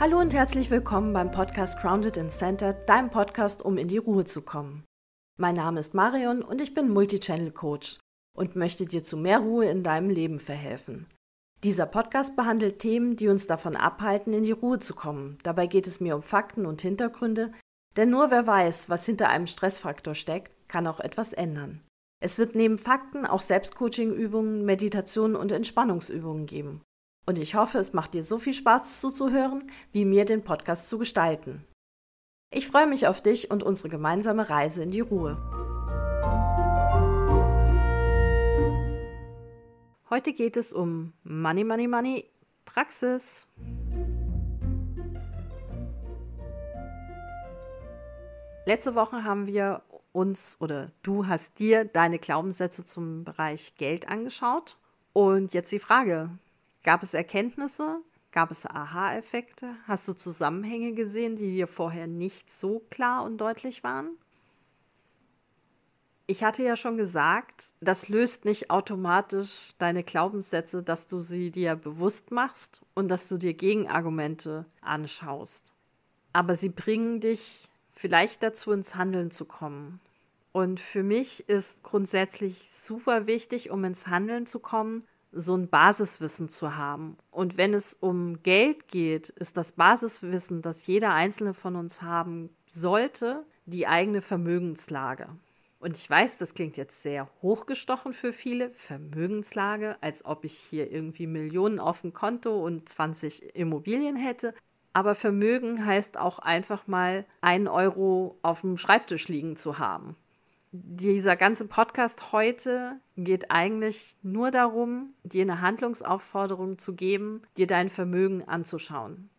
Hallo und herzlich willkommen beim Podcast Grounded in Center, deinem Podcast, um in die Ruhe zu kommen. Mein Name ist Marion und ich bin Multichannel Coach und möchte dir zu mehr Ruhe in deinem Leben verhelfen. Dieser Podcast behandelt Themen, die uns davon abhalten, in die Ruhe zu kommen. Dabei geht es mir um Fakten und Hintergründe, denn nur wer weiß, was hinter einem Stressfaktor steckt, kann auch etwas ändern. Es wird neben Fakten auch Selbstcoaching-Übungen, Meditationen und Entspannungsübungen geben. Und ich hoffe, es macht dir so viel Spaß zuzuhören, wie mir den Podcast zu gestalten. Ich freue mich auf dich und unsere gemeinsame Reise in die Ruhe. Heute geht es um Money, Money, Money, Praxis. Letzte Woche haben wir uns oder du hast dir deine Glaubenssätze zum Bereich Geld angeschaut. Und jetzt die Frage, Gab es Erkenntnisse? Gab es Aha-Effekte? Hast du Zusammenhänge gesehen, die dir vorher nicht so klar und deutlich waren? Ich hatte ja schon gesagt, das löst nicht automatisch deine Glaubenssätze, dass du sie dir bewusst machst und dass du dir Gegenargumente anschaust. Aber sie bringen dich vielleicht dazu, ins Handeln zu kommen. Und für mich ist grundsätzlich super wichtig, um ins Handeln zu kommen, so ein Basiswissen zu haben. Und wenn es um Geld geht, ist das Basiswissen, das jeder einzelne von uns haben sollte, die eigene Vermögenslage. Und ich weiß, das klingt jetzt sehr hochgestochen für viele, Vermögenslage, als ob ich hier irgendwie Millionen auf dem Konto und 20 Immobilien hätte. Aber Vermögen heißt auch einfach mal einen Euro auf dem Schreibtisch liegen zu haben dieser ganze Podcast heute geht eigentlich nur darum, dir eine Handlungsaufforderung zu geben, dir dein Vermögen anzuschauen,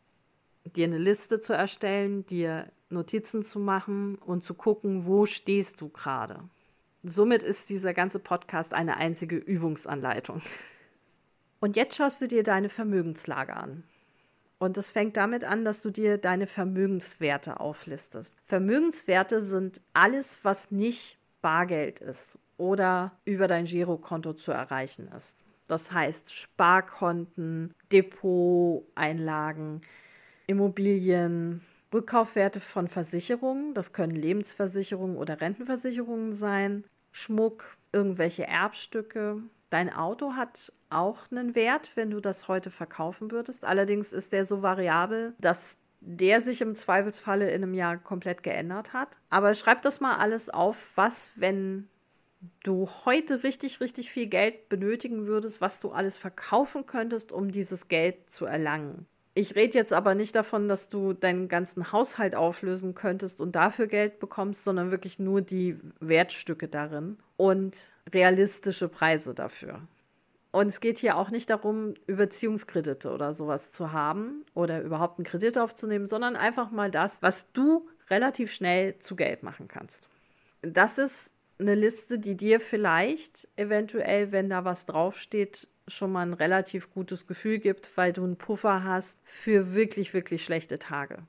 dir eine Liste zu erstellen, dir Notizen zu machen und zu gucken, wo stehst du gerade. Somit ist dieser ganze Podcast eine einzige Übungsanleitung. Und jetzt schaust du dir deine Vermögenslage an. Und das fängt damit an, dass du dir deine Vermögenswerte auflistest. Vermögenswerte sind alles, was nicht Bargeld ist oder über dein Girokonto zu erreichen ist. Das heißt Sparkonten, Depoteinlagen, Immobilien, Rückkaufwerte von Versicherungen, das können Lebensversicherungen oder Rentenversicherungen sein, Schmuck, irgendwelche Erbstücke. Dein Auto hat auch einen Wert, wenn du das heute verkaufen würdest. Allerdings ist der so variabel, dass der sich im Zweifelsfalle in einem Jahr komplett geändert hat. Aber schreib das mal alles auf, was, wenn du heute richtig, richtig viel Geld benötigen würdest, was du alles verkaufen könntest, um dieses Geld zu erlangen. Ich rede jetzt aber nicht davon, dass du deinen ganzen Haushalt auflösen könntest und dafür Geld bekommst, sondern wirklich nur die Wertstücke darin und realistische Preise dafür. Und es geht hier auch nicht darum, Überziehungskredite oder sowas zu haben oder überhaupt einen Kredit aufzunehmen, sondern einfach mal das, was du relativ schnell zu Geld machen kannst. Das ist eine Liste, die dir vielleicht eventuell, wenn da was draufsteht, schon mal ein relativ gutes Gefühl gibt, weil du einen Puffer hast für wirklich, wirklich schlechte Tage.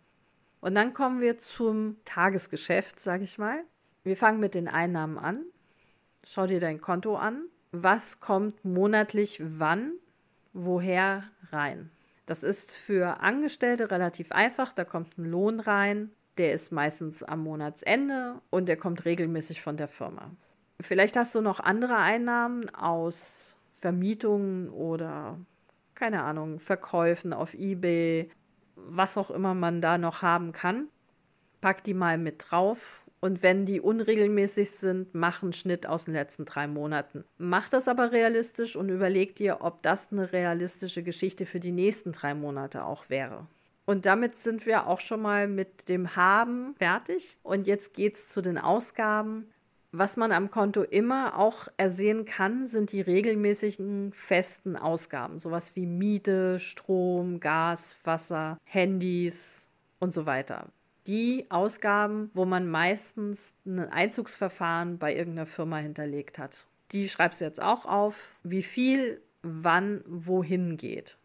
Und dann kommen wir zum Tagesgeschäft, sage ich mal. Wir fangen mit den Einnahmen an. Schau dir dein Konto an was kommt monatlich wann, woher rein. Das ist für Angestellte relativ einfach. Da kommt ein Lohn rein, der ist meistens am Monatsende und der kommt regelmäßig von der Firma. Vielleicht hast du noch andere Einnahmen aus Vermietungen oder keine Ahnung, Verkäufen auf eBay, was auch immer man da noch haben kann. Pack die mal mit drauf und wenn die unregelmäßig sind, mach einen Schnitt aus den letzten drei Monaten. Mach das aber realistisch und überleg dir, ob das eine realistische Geschichte für die nächsten drei Monate auch wäre. Und damit sind wir auch schon mal mit dem Haben fertig. Und jetzt geht es zu den Ausgaben. Was man am Konto immer auch ersehen kann, sind die regelmäßigen festen Ausgaben. Sowas wie Miete, Strom, Gas, Wasser, Handys und so weiter die Ausgaben, wo man meistens ein Einzugsverfahren bei irgendeiner Firma hinterlegt hat. Die schreibst du jetzt auch auf, wie viel wann wohin geht.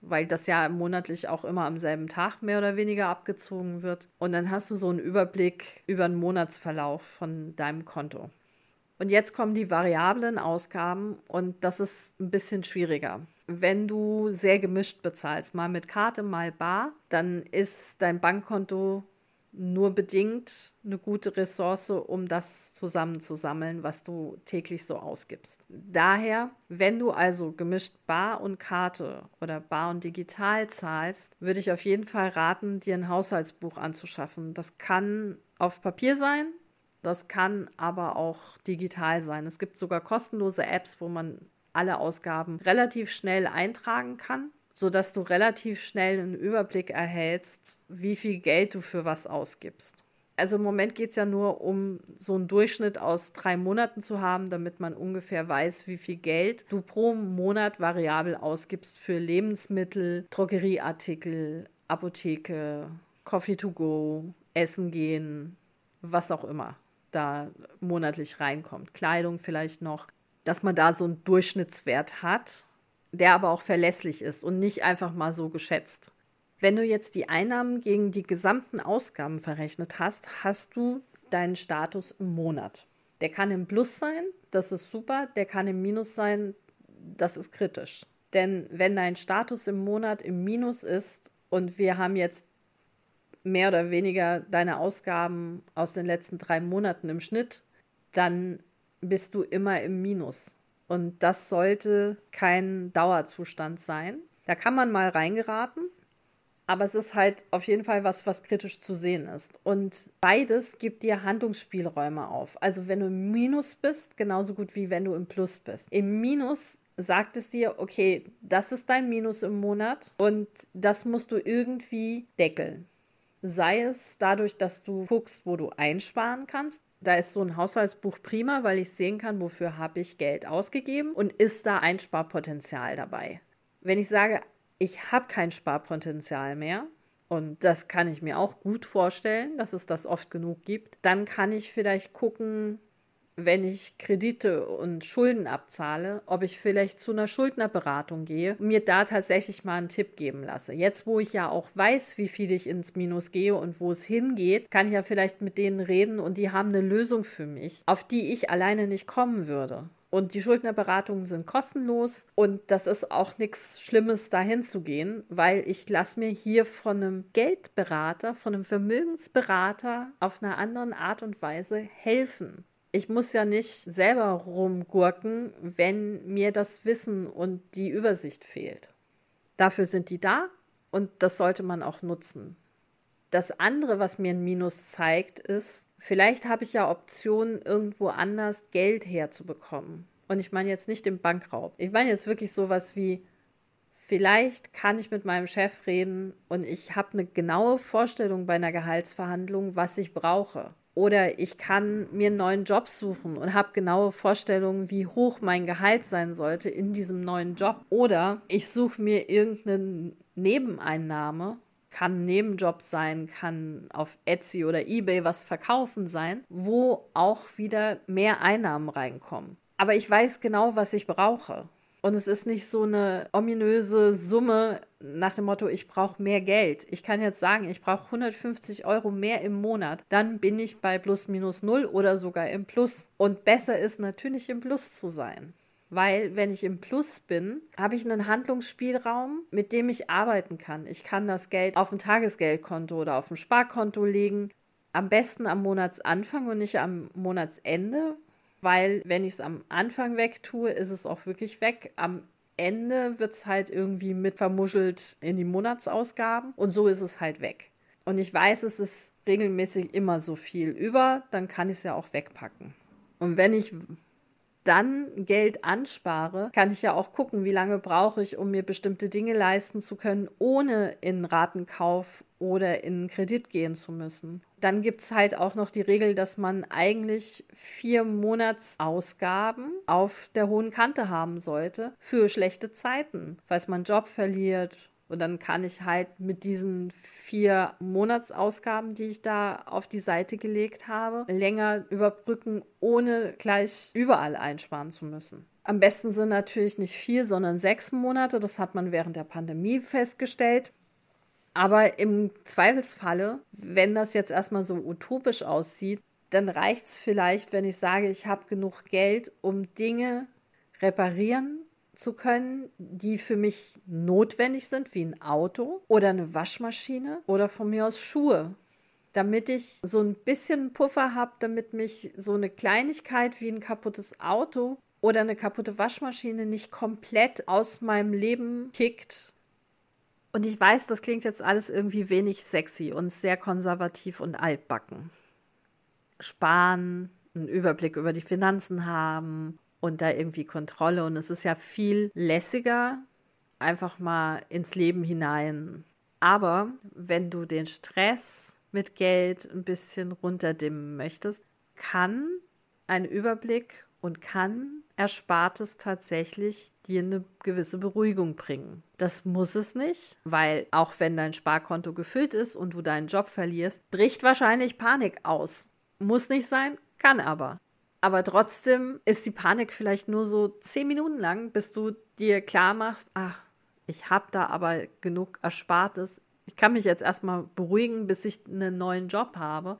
Weil das ja monatlich auch immer am selben Tag mehr oder weniger abgezogen wird. Und dann hast du so einen Überblick über den Monatsverlauf von deinem Konto. Und jetzt kommen die variablen Ausgaben und das ist ein bisschen schwieriger. wenn du sehr gemischt bezahlst, mal mit Karte, mal bar, dann ist dein Bankkonto nur bedingt eine gute Ressource, um das zusammenzusammeln, was du täglich so ausgibst. Daher, wenn du also gemischt Bar und Karte oder Bar und Digital zahlst, würde ich auf jeden Fall raten, dir ein Haushaltsbuch anzuschaffen. Das kann auf Papier sein, das kann aber auch digital sein. Es gibt sogar kostenlose Apps, wo man alle Ausgaben relativ schnell eintragen kann sodass du relativ schnell einen Überblick erhältst, wie viel Geld du für was ausgibst. Also im Moment geht es ja nur um so einen Durchschnitt aus drei Monaten zu haben, damit man ungefähr weiß, wie viel Geld du pro Monat variabel ausgibst für Lebensmittel, Drogerieartikel, Apotheke, Coffee to go, Essen gehen, was auch immer da monatlich reinkommt. Kleidung vielleicht noch, dass man da so einen Durchschnittswert hat der aber auch verlässlich ist und nicht einfach mal so geschätzt. Wenn du jetzt die Einnahmen gegen die gesamten Ausgaben verrechnet hast, hast du deinen Status im Monat. Der kann im Plus sein, das ist super, der kann im Minus sein, das ist kritisch. Denn wenn dein Status im Monat im Minus ist und wir haben jetzt mehr oder weniger deine Ausgaben aus den letzten drei Monaten im Schnitt, dann bist du immer im Minus. Und das sollte kein Dauerzustand sein. Da kann man mal reingeraten, aber es ist halt auf jeden Fall was, was kritisch zu sehen ist. Und beides gibt dir Handlungsspielräume auf. Also wenn du im Minus bist, genauso gut wie wenn du im Plus bist. Im Minus sagt es dir, okay, das ist dein Minus im Monat und das musst du irgendwie deckeln. Sei es dadurch, dass du guckst, wo du einsparen kannst, da ist so ein Haushaltsbuch prima, weil ich sehen kann, wofür habe ich Geld ausgegeben und ist da Einsparpotenzial dabei. Wenn ich sage, ich habe kein Sparpotenzial mehr, und das kann ich mir auch gut vorstellen, dass es das oft genug gibt, dann kann ich vielleicht gucken, wenn ich Kredite und Schulden abzahle, ob ich vielleicht zu einer Schuldnerberatung gehe und mir da tatsächlich mal einen Tipp geben lasse. Jetzt, wo ich ja auch weiß, wie viel ich ins Minus gehe und wo es hingeht, kann ich ja vielleicht mit denen reden und die haben eine Lösung für mich, auf die ich alleine nicht kommen würde. Und die Schuldnerberatungen sind kostenlos und das ist auch nichts Schlimmes, dahin zu gehen, weil ich lasse mir hier von einem Geldberater, von einem Vermögensberater auf einer anderen Art und Weise helfen ich muss ja nicht selber rumgurken, wenn mir das Wissen und die Übersicht fehlt. Dafür sind die da und das sollte man auch nutzen. Das andere, was mir ein Minus zeigt, ist, vielleicht habe ich ja Optionen, irgendwo anders Geld herzubekommen. Und ich meine jetzt nicht den Bankraub. Ich meine jetzt wirklich sowas wie, vielleicht kann ich mit meinem Chef reden und ich habe eine genaue Vorstellung bei einer Gehaltsverhandlung, was ich brauche. Oder ich kann mir einen neuen Job suchen und habe genaue Vorstellungen, wie hoch mein Gehalt sein sollte in diesem neuen Job. Oder ich suche mir irgendeine Nebeneinnahme, kann ein Nebenjob sein, kann auf Etsy oder eBay was verkaufen sein, wo auch wieder mehr Einnahmen reinkommen. Aber ich weiß genau, was ich brauche. Und es ist nicht so eine ominöse Summe nach dem Motto, ich brauche mehr Geld. Ich kann jetzt sagen, ich brauche 150 Euro mehr im Monat. Dann bin ich bei plus minus null oder sogar im Plus. Und besser ist natürlich im Plus zu sein. Weil wenn ich im Plus bin, habe ich einen Handlungsspielraum, mit dem ich arbeiten kann. Ich kann das Geld auf ein Tagesgeldkonto oder auf ein Sparkonto legen. Am besten am Monatsanfang und nicht am Monatsende, weil wenn ich es am Anfang weg tue, ist es auch wirklich weg. Am Ende wird es halt irgendwie mit vermuschelt in die Monatsausgaben und so ist es halt weg. Und ich weiß, es ist regelmäßig immer so viel über, dann kann ich es ja auch wegpacken. Und wenn ich dann Geld anspare, kann ich ja auch gucken, wie lange brauche ich, um mir bestimmte Dinge leisten zu können, ohne in Ratenkauf oder in Kredit gehen zu müssen. Dann gibt es halt auch noch die Regel, dass man eigentlich vier Monatsausgaben auf der hohen Kante haben sollte für schlechte Zeiten, falls man Job verliert und dann kann ich halt mit diesen vier Monatsausgaben, die ich da auf die Seite gelegt habe, länger überbrücken, ohne gleich überall einsparen zu müssen. Am besten sind natürlich nicht vier, sondern sechs Monate. Das hat man während der Pandemie festgestellt. Aber im Zweifelsfalle, wenn das jetzt erstmal so utopisch aussieht, dann reicht es vielleicht, wenn ich sage, ich habe genug Geld, um Dinge reparieren zu können, die für mich notwendig sind, wie ein Auto oder eine Waschmaschine oder von mir aus Schuhe, damit ich so ein bisschen Puffer habe, damit mich so eine Kleinigkeit wie ein kaputtes Auto oder eine kaputte Waschmaschine nicht komplett aus meinem Leben kickt. Und ich weiß, das klingt jetzt alles irgendwie wenig sexy und sehr konservativ und altbacken. Sparen, einen Überblick über die Finanzen haben und da irgendwie Kontrolle. Und es ist ja viel lässiger, einfach mal ins Leben hinein. Aber wenn du den Stress mit Geld ein bisschen runterdimmen möchtest, kann ein Überblick und kann Erspartes tatsächlich dir eine gewisse Beruhigung bringen. Das muss es nicht, weil auch wenn dein Sparkonto gefüllt ist und du deinen Job verlierst, bricht wahrscheinlich Panik aus. Muss nicht sein, kann aber. Aber trotzdem ist die Panik vielleicht nur so zehn Minuten lang, bis du dir klar machst, ach, ich habe da aber genug Erspartes. Ich kann mich jetzt erstmal beruhigen, bis ich einen neuen Job habe.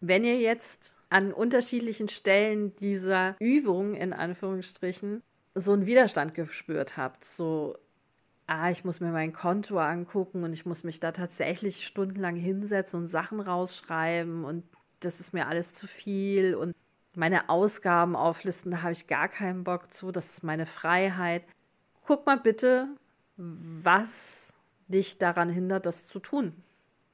Wenn ihr jetzt an unterschiedlichen Stellen dieser Übung in Anführungsstrichen so einen Widerstand gespürt habt, so ah, ich muss mir mein Konto angucken und ich muss mich da tatsächlich stundenlang hinsetzen und Sachen rausschreiben und das ist mir alles zu viel und meine Ausgaben auflisten, da habe ich gar keinen Bock zu, das ist meine Freiheit. Guck mal bitte, was dich daran hindert, das zu tun.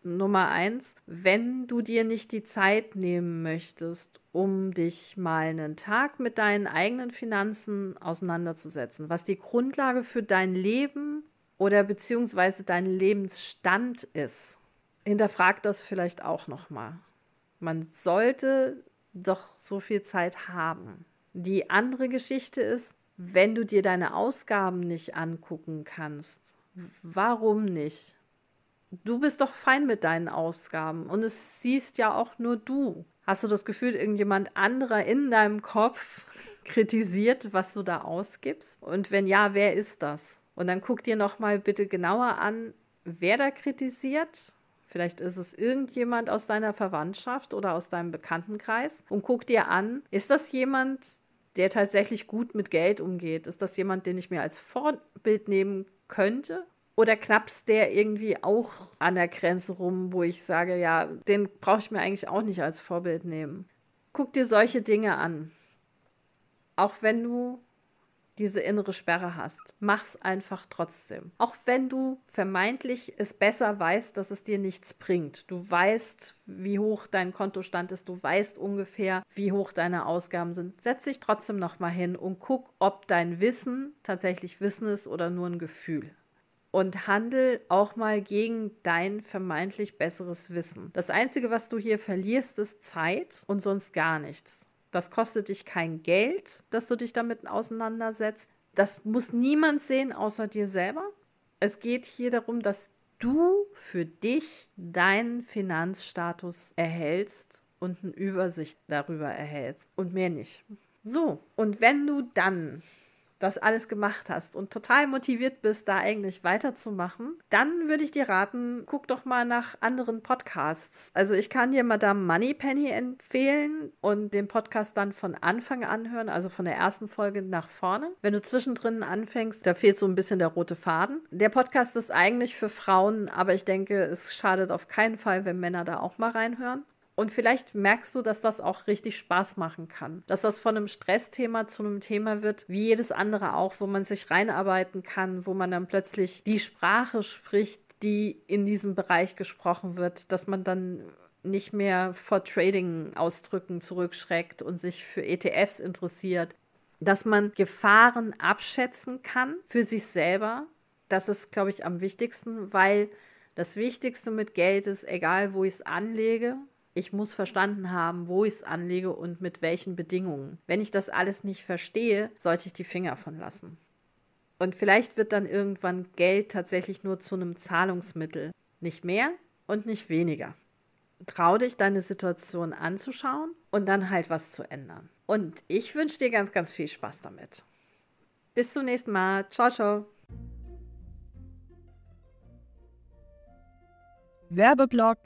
Nummer eins, wenn du dir nicht die Zeit nehmen möchtest, um dich mal einen Tag mit deinen eigenen Finanzen auseinanderzusetzen, was die Grundlage für dein Leben oder beziehungsweise dein Lebensstand ist, hinterfrag das vielleicht auch nochmal. Man sollte doch so viel Zeit haben. Die andere Geschichte ist, wenn du dir deine Ausgaben nicht angucken kannst, warum nicht? Du bist doch fein mit deinen Ausgaben und es siehst ja auch nur du. Hast du das Gefühl, irgendjemand anderer in deinem Kopf kritisiert, was du da ausgibst? Und wenn ja, wer ist das? Und dann guck dir noch mal bitte genauer an, wer da kritisiert Vielleicht ist es irgendjemand aus deiner Verwandtschaft oder aus deinem Bekanntenkreis und guck dir an, ist das jemand, der tatsächlich gut mit Geld umgeht? Ist das jemand, den ich mir als Vorbild nehmen könnte? Oder knappst der irgendwie auch an der Grenze rum, wo ich sage, ja, den brauche ich mir eigentlich auch nicht als Vorbild nehmen? Guck dir solche Dinge an. Auch wenn du diese innere Sperre hast. Mach's einfach trotzdem. Auch wenn du vermeintlich es besser weißt, dass es dir nichts bringt. Du weißt, wie hoch dein Kontostand ist, du weißt ungefähr, wie hoch deine Ausgaben sind. Setz dich trotzdem nochmal hin und guck, ob dein Wissen tatsächlich Wissen ist oder nur ein Gefühl und handel auch mal gegen dein vermeintlich besseres Wissen. Das Einzige, was du hier verlierst, ist Zeit und sonst gar nichts. Das kostet dich kein Geld, dass du dich damit auseinandersetzt. Das muss niemand sehen außer dir selber. Es geht hier darum, dass du für dich deinen Finanzstatus erhältst und eine Übersicht darüber erhältst und mehr nicht. So, und wenn du dann das alles gemacht hast und total motiviert bist, da eigentlich weiterzumachen, dann würde ich dir raten, guck doch mal nach anderen Podcasts. Also ich kann dir Madame Moneypenny empfehlen und den Podcast dann von Anfang an hören, also von der ersten Folge nach vorne. Wenn du zwischendrin anfängst, da fehlt so ein bisschen der rote Faden. Der Podcast ist eigentlich für Frauen, aber ich denke, es schadet auf keinen Fall, wenn Männer da auch mal reinhören. Und vielleicht merkst du, dass das auch richtig Spaß machen kann. Dass das von einem Stressthema zu einem Thema wird, wie jedes andere auch, wo man sich reinarbeiten kann, wo man dann plötzlich die Sprache spricht, die in diesem Bereich gesprochen wird, dass man dann nicht mehr vor Trading-Ausdrücken zurückschreckt und sich für ETFs interessiert, dass man Gefahren abschätzen kann für sich selber. Das ist, glaube ich, am wichtigsten, weil das Wichtigste mit Geld ist, egal wo ich es anlege, ich muss verstanden haben, wo ich es anlege und mit welchen Bedingungen. Wenn ich das alles nicht verstehe, sollte ich die Finger von lassen. Und vielleicht wird dann irgendwann Geld tatsächlich nur zu einem Zahlungsmittel. Nicht mehr und nicht weniger. Trau dich, deine Situation anzuschauen und dann halt was zu ändern. Und ich wünsche dir ganz, ganz viel Spaß damit. Bis zum nächsten Mal. Ciao, ciao. Werbeblock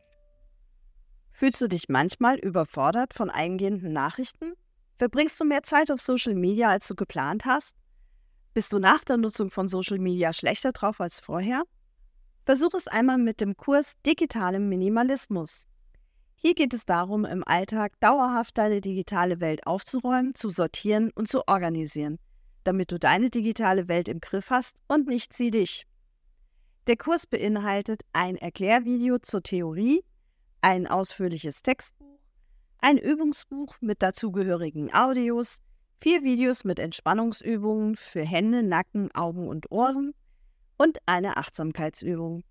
Fühlst du dich manchmal überfordert von eingehenden Nachrichten? Verbringst du mehr Zeit auf Social Media, als du geplant hast? Bist du nach der Nutzung von Social Media schlechter drauf als vorher? Versuch es einmal mit dem Kurs Digitalem Minimalismus. Hier geht es darum, im Alltag dauerhaft deine digitale Welt aufzuräumen, zu sortieren und zu organisieren, damit du deine digitale Welt im Griff hast und nicht sie dich. Der Kurs beinhaltet ein Erklärvideo zur Theorie, ein ausführliches Textbuch, ein Übungsbuch mit dazugehörigen Audios, vier Videos mit Entspannungsübungen für Hände, Nacken, Augen und Ohren und eine Achtsamkeitsübung.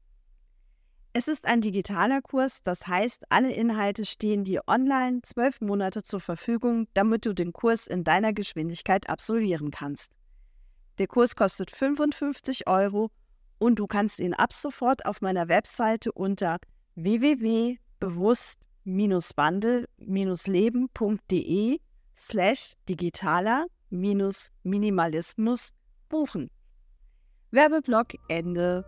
Es ist ein digitaler Kurs, das heißt, alle Inhalte stehen dir online zwölf Monate zur Verfügung, damit du den Kurs in deiner Geschwindigkeit absolvieren kannst. Der Kurs kostet 55 Euro und du kannst ihn ab sofort auf meiner Webseite unter www.bewusst-wandel-leben.de slash digitaler-minimalismus buchen. Werbeblock Ende.